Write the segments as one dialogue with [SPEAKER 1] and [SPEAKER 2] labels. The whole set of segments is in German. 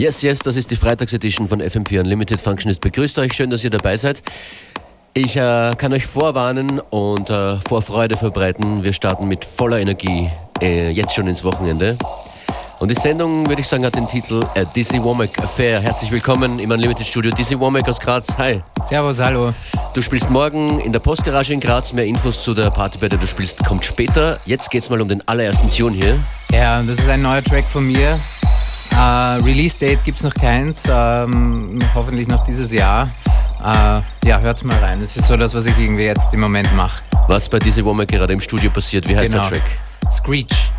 [SPEAKER 1] Yes, yes, das ist die Freitagsedition von FM4 Unlimited Functionist. Begrüßt euch, schön, dass ihr dabei seid. Ich äh, kann euch vorwarnen und äh, Vorfreude verbreiten. Wir starten mit voller Energie äh, jetzt schon ins Wochenende. Und die Sendung, würde ich sagen, hat den Titel A Dizzy Womack Affair. Herzlich willkommen im Unlimited Studio. Dizzy Womack aus Graz. Hi.
[SPEAKER 2] Servus, hallo.
[SPEAKER 1] Du spielst morgen in der Postgarage in Graz. Mehr Infos zu der Party, bei der du spielst, kommt später. Jetzt geht's mal um den allerersten Tune hier.
[SPEAKER 2] Ja, das ist ein neuer Track von mir. Uh, Release Date gibt es noch keins, ähm, hoffentlich noch dieses Jahr. Uh, ja, hört's mal rein. Das ist so das, was ich irgendwie jetzt im Moment mache.
[SPEAKER 1] Was bei dieser Woman gerade im Studio passiert, wie heißt genau. der Track?
[SPEAKER 2] Screech.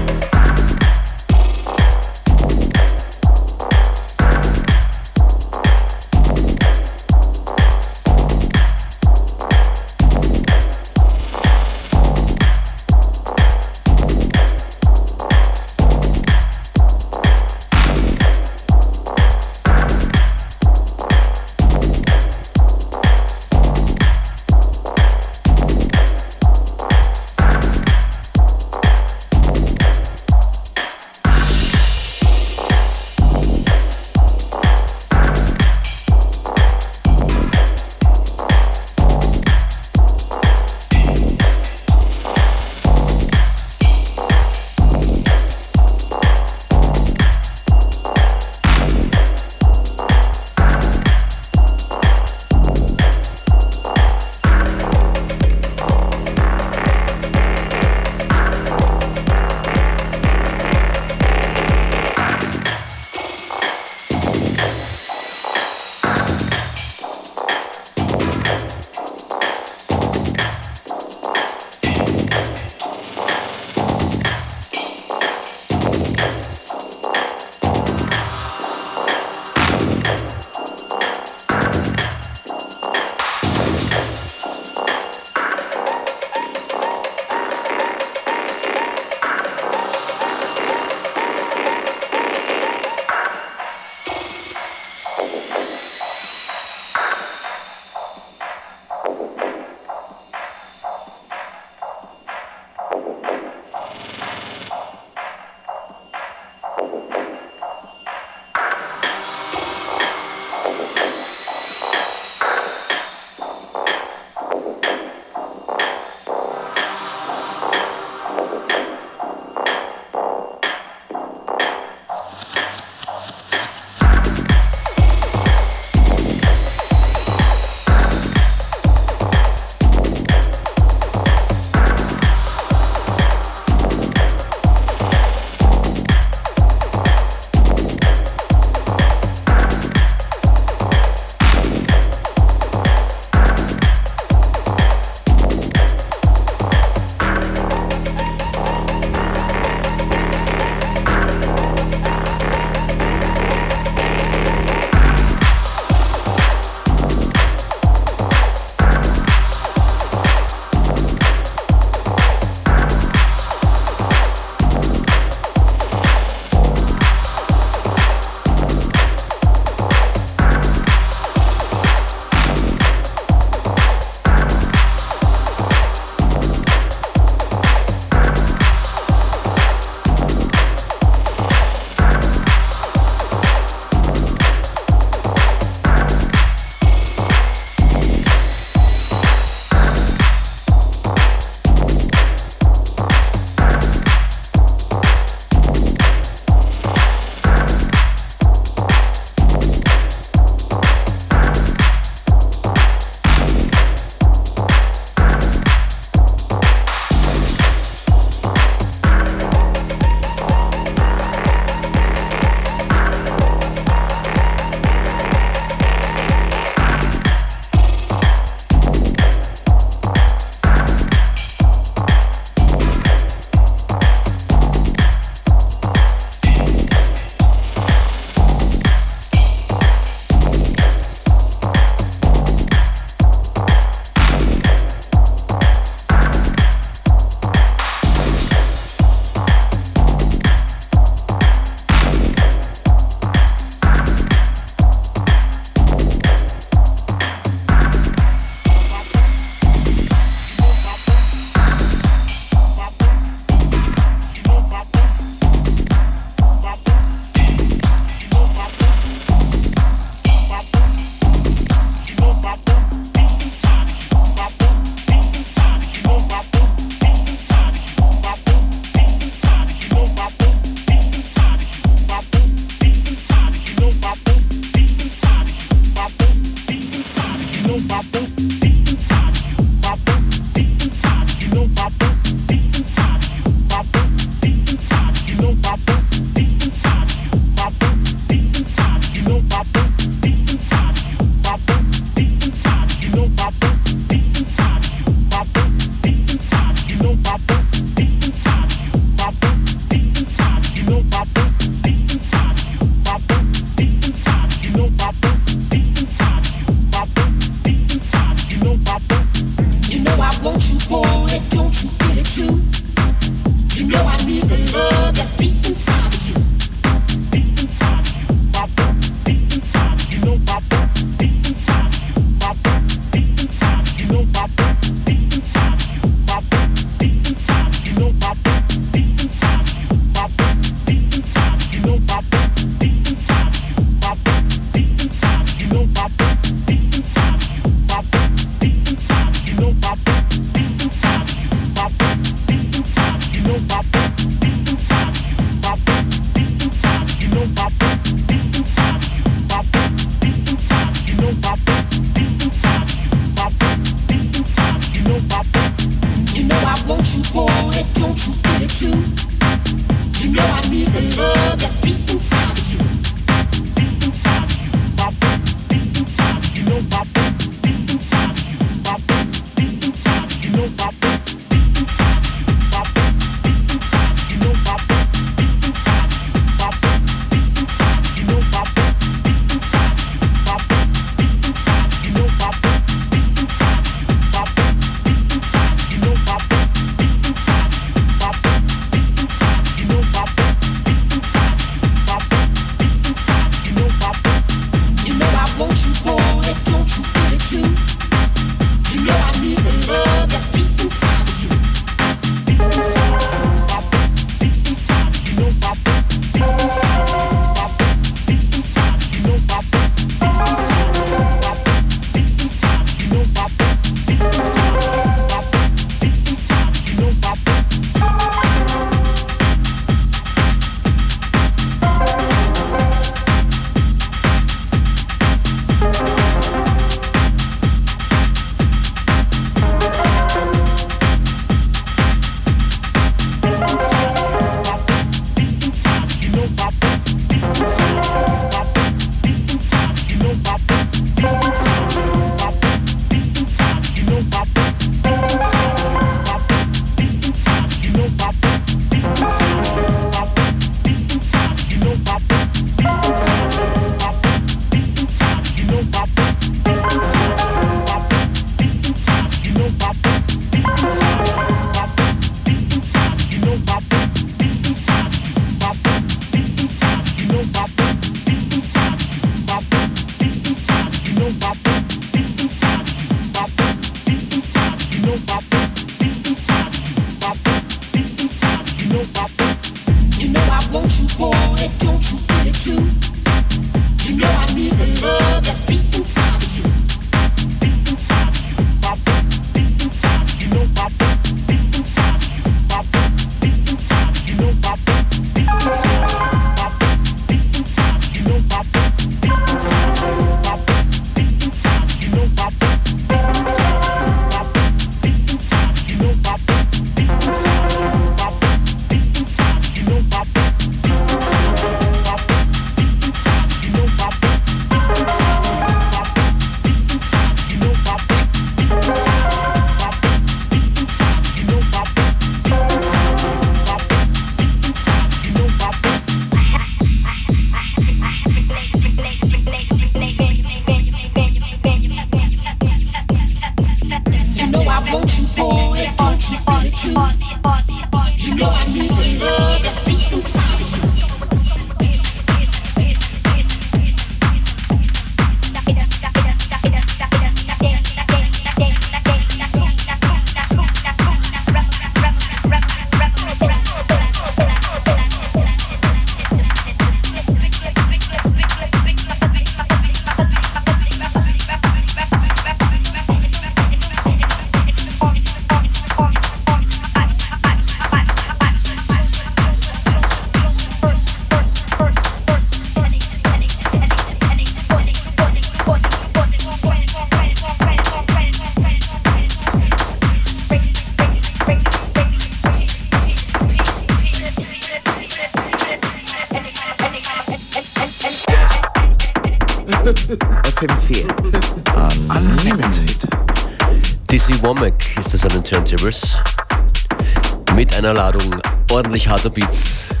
[SPEAKER 1] Mit einer Ladung ordentlich harter Beats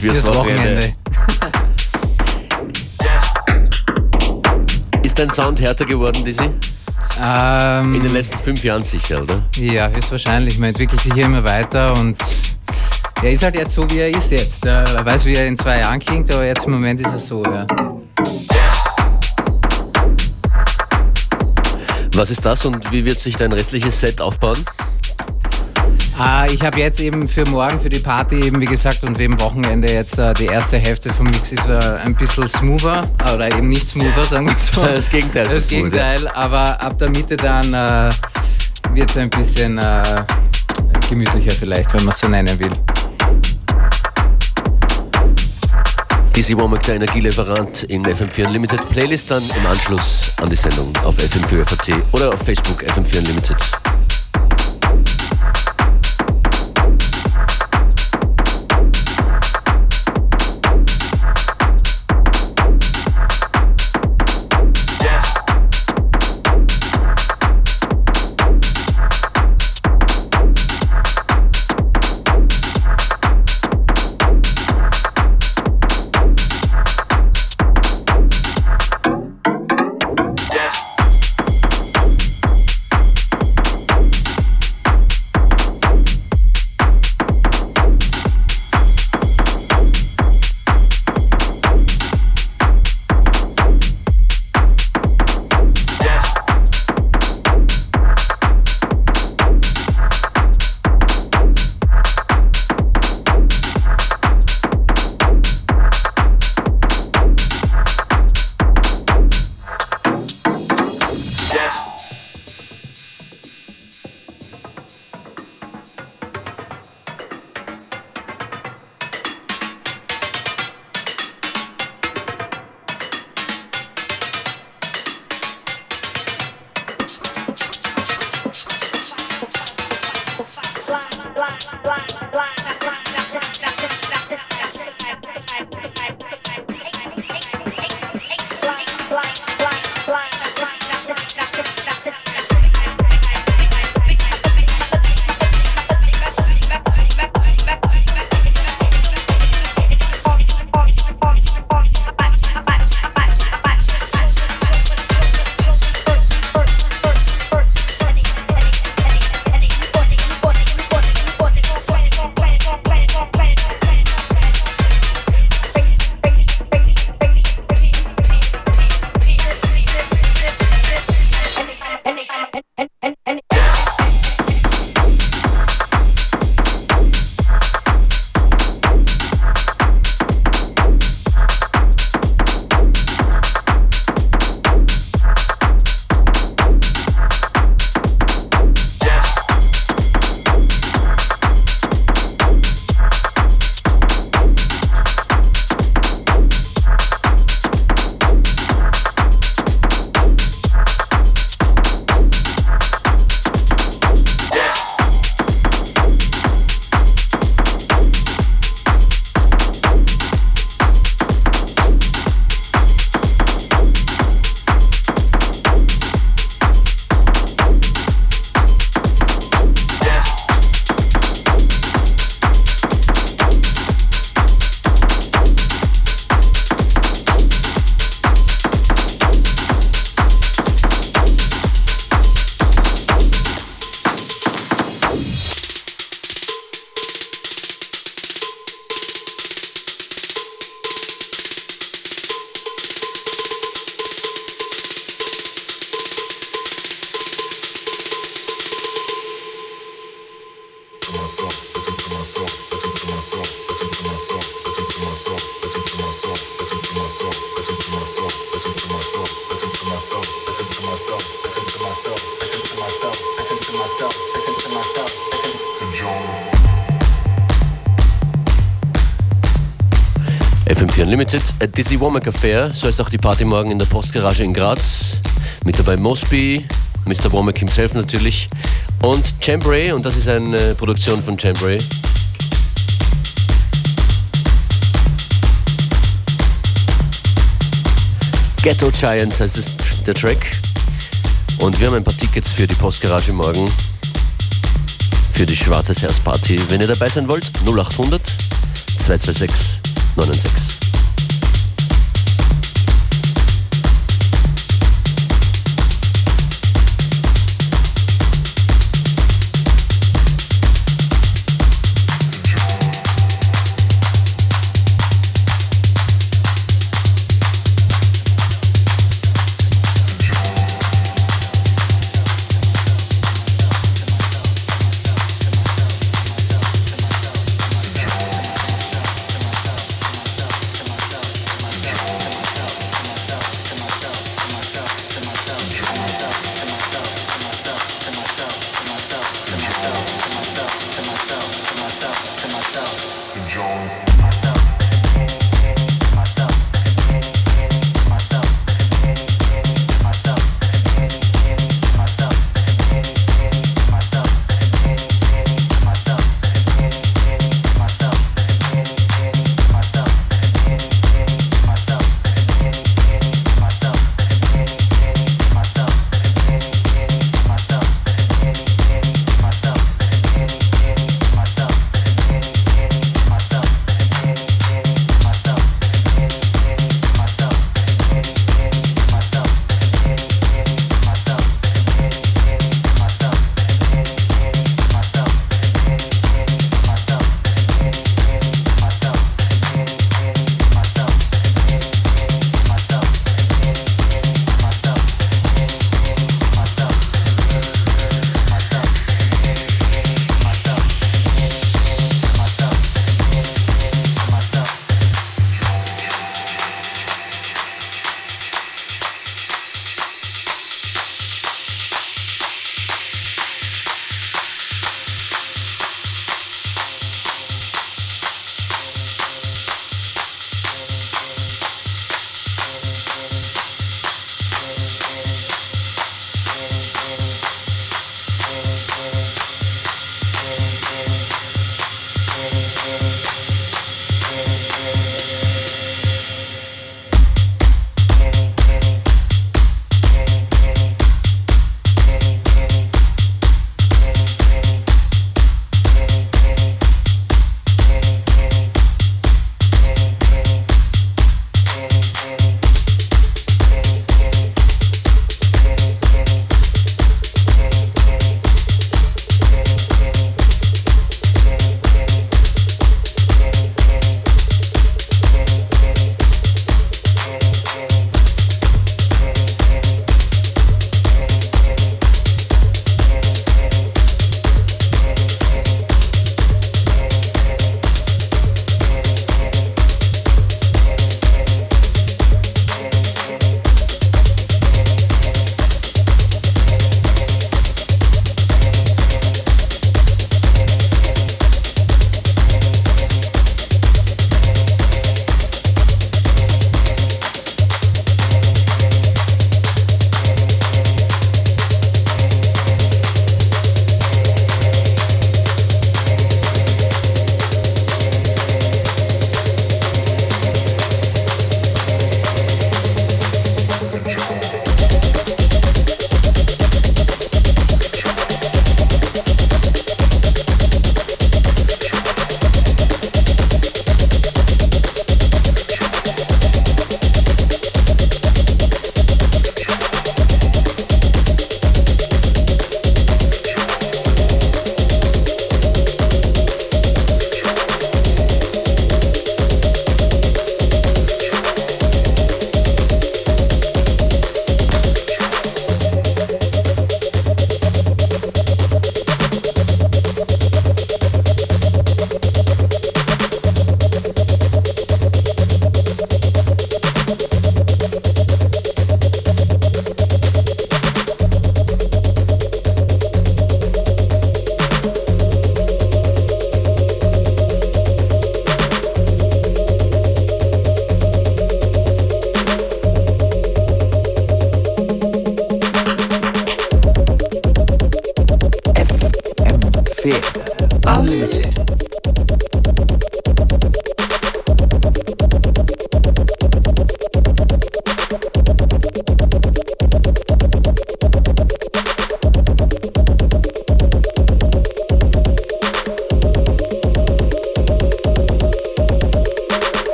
[SPEAKER 1] fürs, fürs Wochenende. Wochenende. ist dein Sound härter geworden, Dizzy? Ähm, In den letzten fünf Jahren sicher, oder?
[SPEAKER 2] Ja, höchstwahrscheinlich. Man entwickelt sich hier immer weiter und er ist halt jetzt so, wie er ist jetzt. Er weiß, wie er in zwei Jahren klingt, aber jetzt im Moment ist er so, ja.
[SPEAKER 1] Was ist das und wie wird sich dein restliches Set aufbauen?
[SPEAKER 2] Ah, ich habe jetzt eben für morgen, für die Party eben, wie gesagt, und wegen Wochenende jetzt äh, die erste Hälfte vom Mix ist äh, ein bisschen smoother, oder eben nicht smoother, sagen wir so.
[SPEAKER 1] Das Gegenteil.
[SPEAKER 2] Das Gegenteil, aber ab der Mitte dann äh, wird es ein bisschen äh, gemütlicher vielleicht, wenn man es so nennen will.
[SPEAKER 1] Dizzy Womack, der Energielieferant in FM4 Unlimited. Playlist dann im Anschluss an die Sendung auf FM4 oder auf Facebook FM4 Unlimited. Womack Affair, so ist auch die Party morgen in der Postgarage in Graz. Mit dabei Mosby, Mr. Womack himself natürlich und Chambray, und das ist eine Produktion von Chambray. Ghetto Giants heißt es der Track. Und wir haben ein paar Tickets für die Postgarage morgen. Für die Schwarzes Herz Party. Wenn ihr dabei sein wollt, 0800 226 96.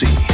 [SPEAKER 1] see.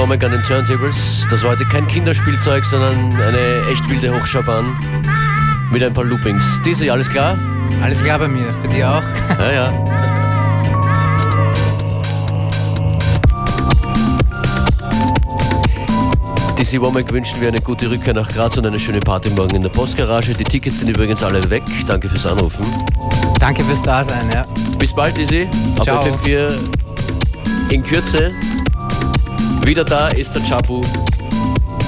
[SPEAKER 1] Womack an den Turntables. Das war heute kein Kinderspielzeug, sondern eine echt wilde Hochschaubahn mit ein paar Loopings. Diese, alles klar?
[SPEAKER 2] Alles klar bei mir, für dir auch?
[SPEAKER 1] Ja, ja. Dizzy Womack wünschen wir eine gute Rückkehr nach Graz und eine schöne Party morgen in der Postgarage. Die Tickets sind übrigens alle weg. Danke fürs Anrufen.
[SPEAKER 2] Danke fürs Dasein, ja.
[SPEAKER 1] Bis bald, Dizzy. Auf
[SPEAKER 2] Ciao.
[SPEAKER 1] FM4 in Kürze. Wieder da ist der Chapu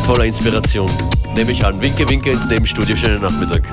[SPEAKER 1] voller Inspiration. Nehme ich an. Winke, winke ins Nebenstudio. Schönen Nachmittag.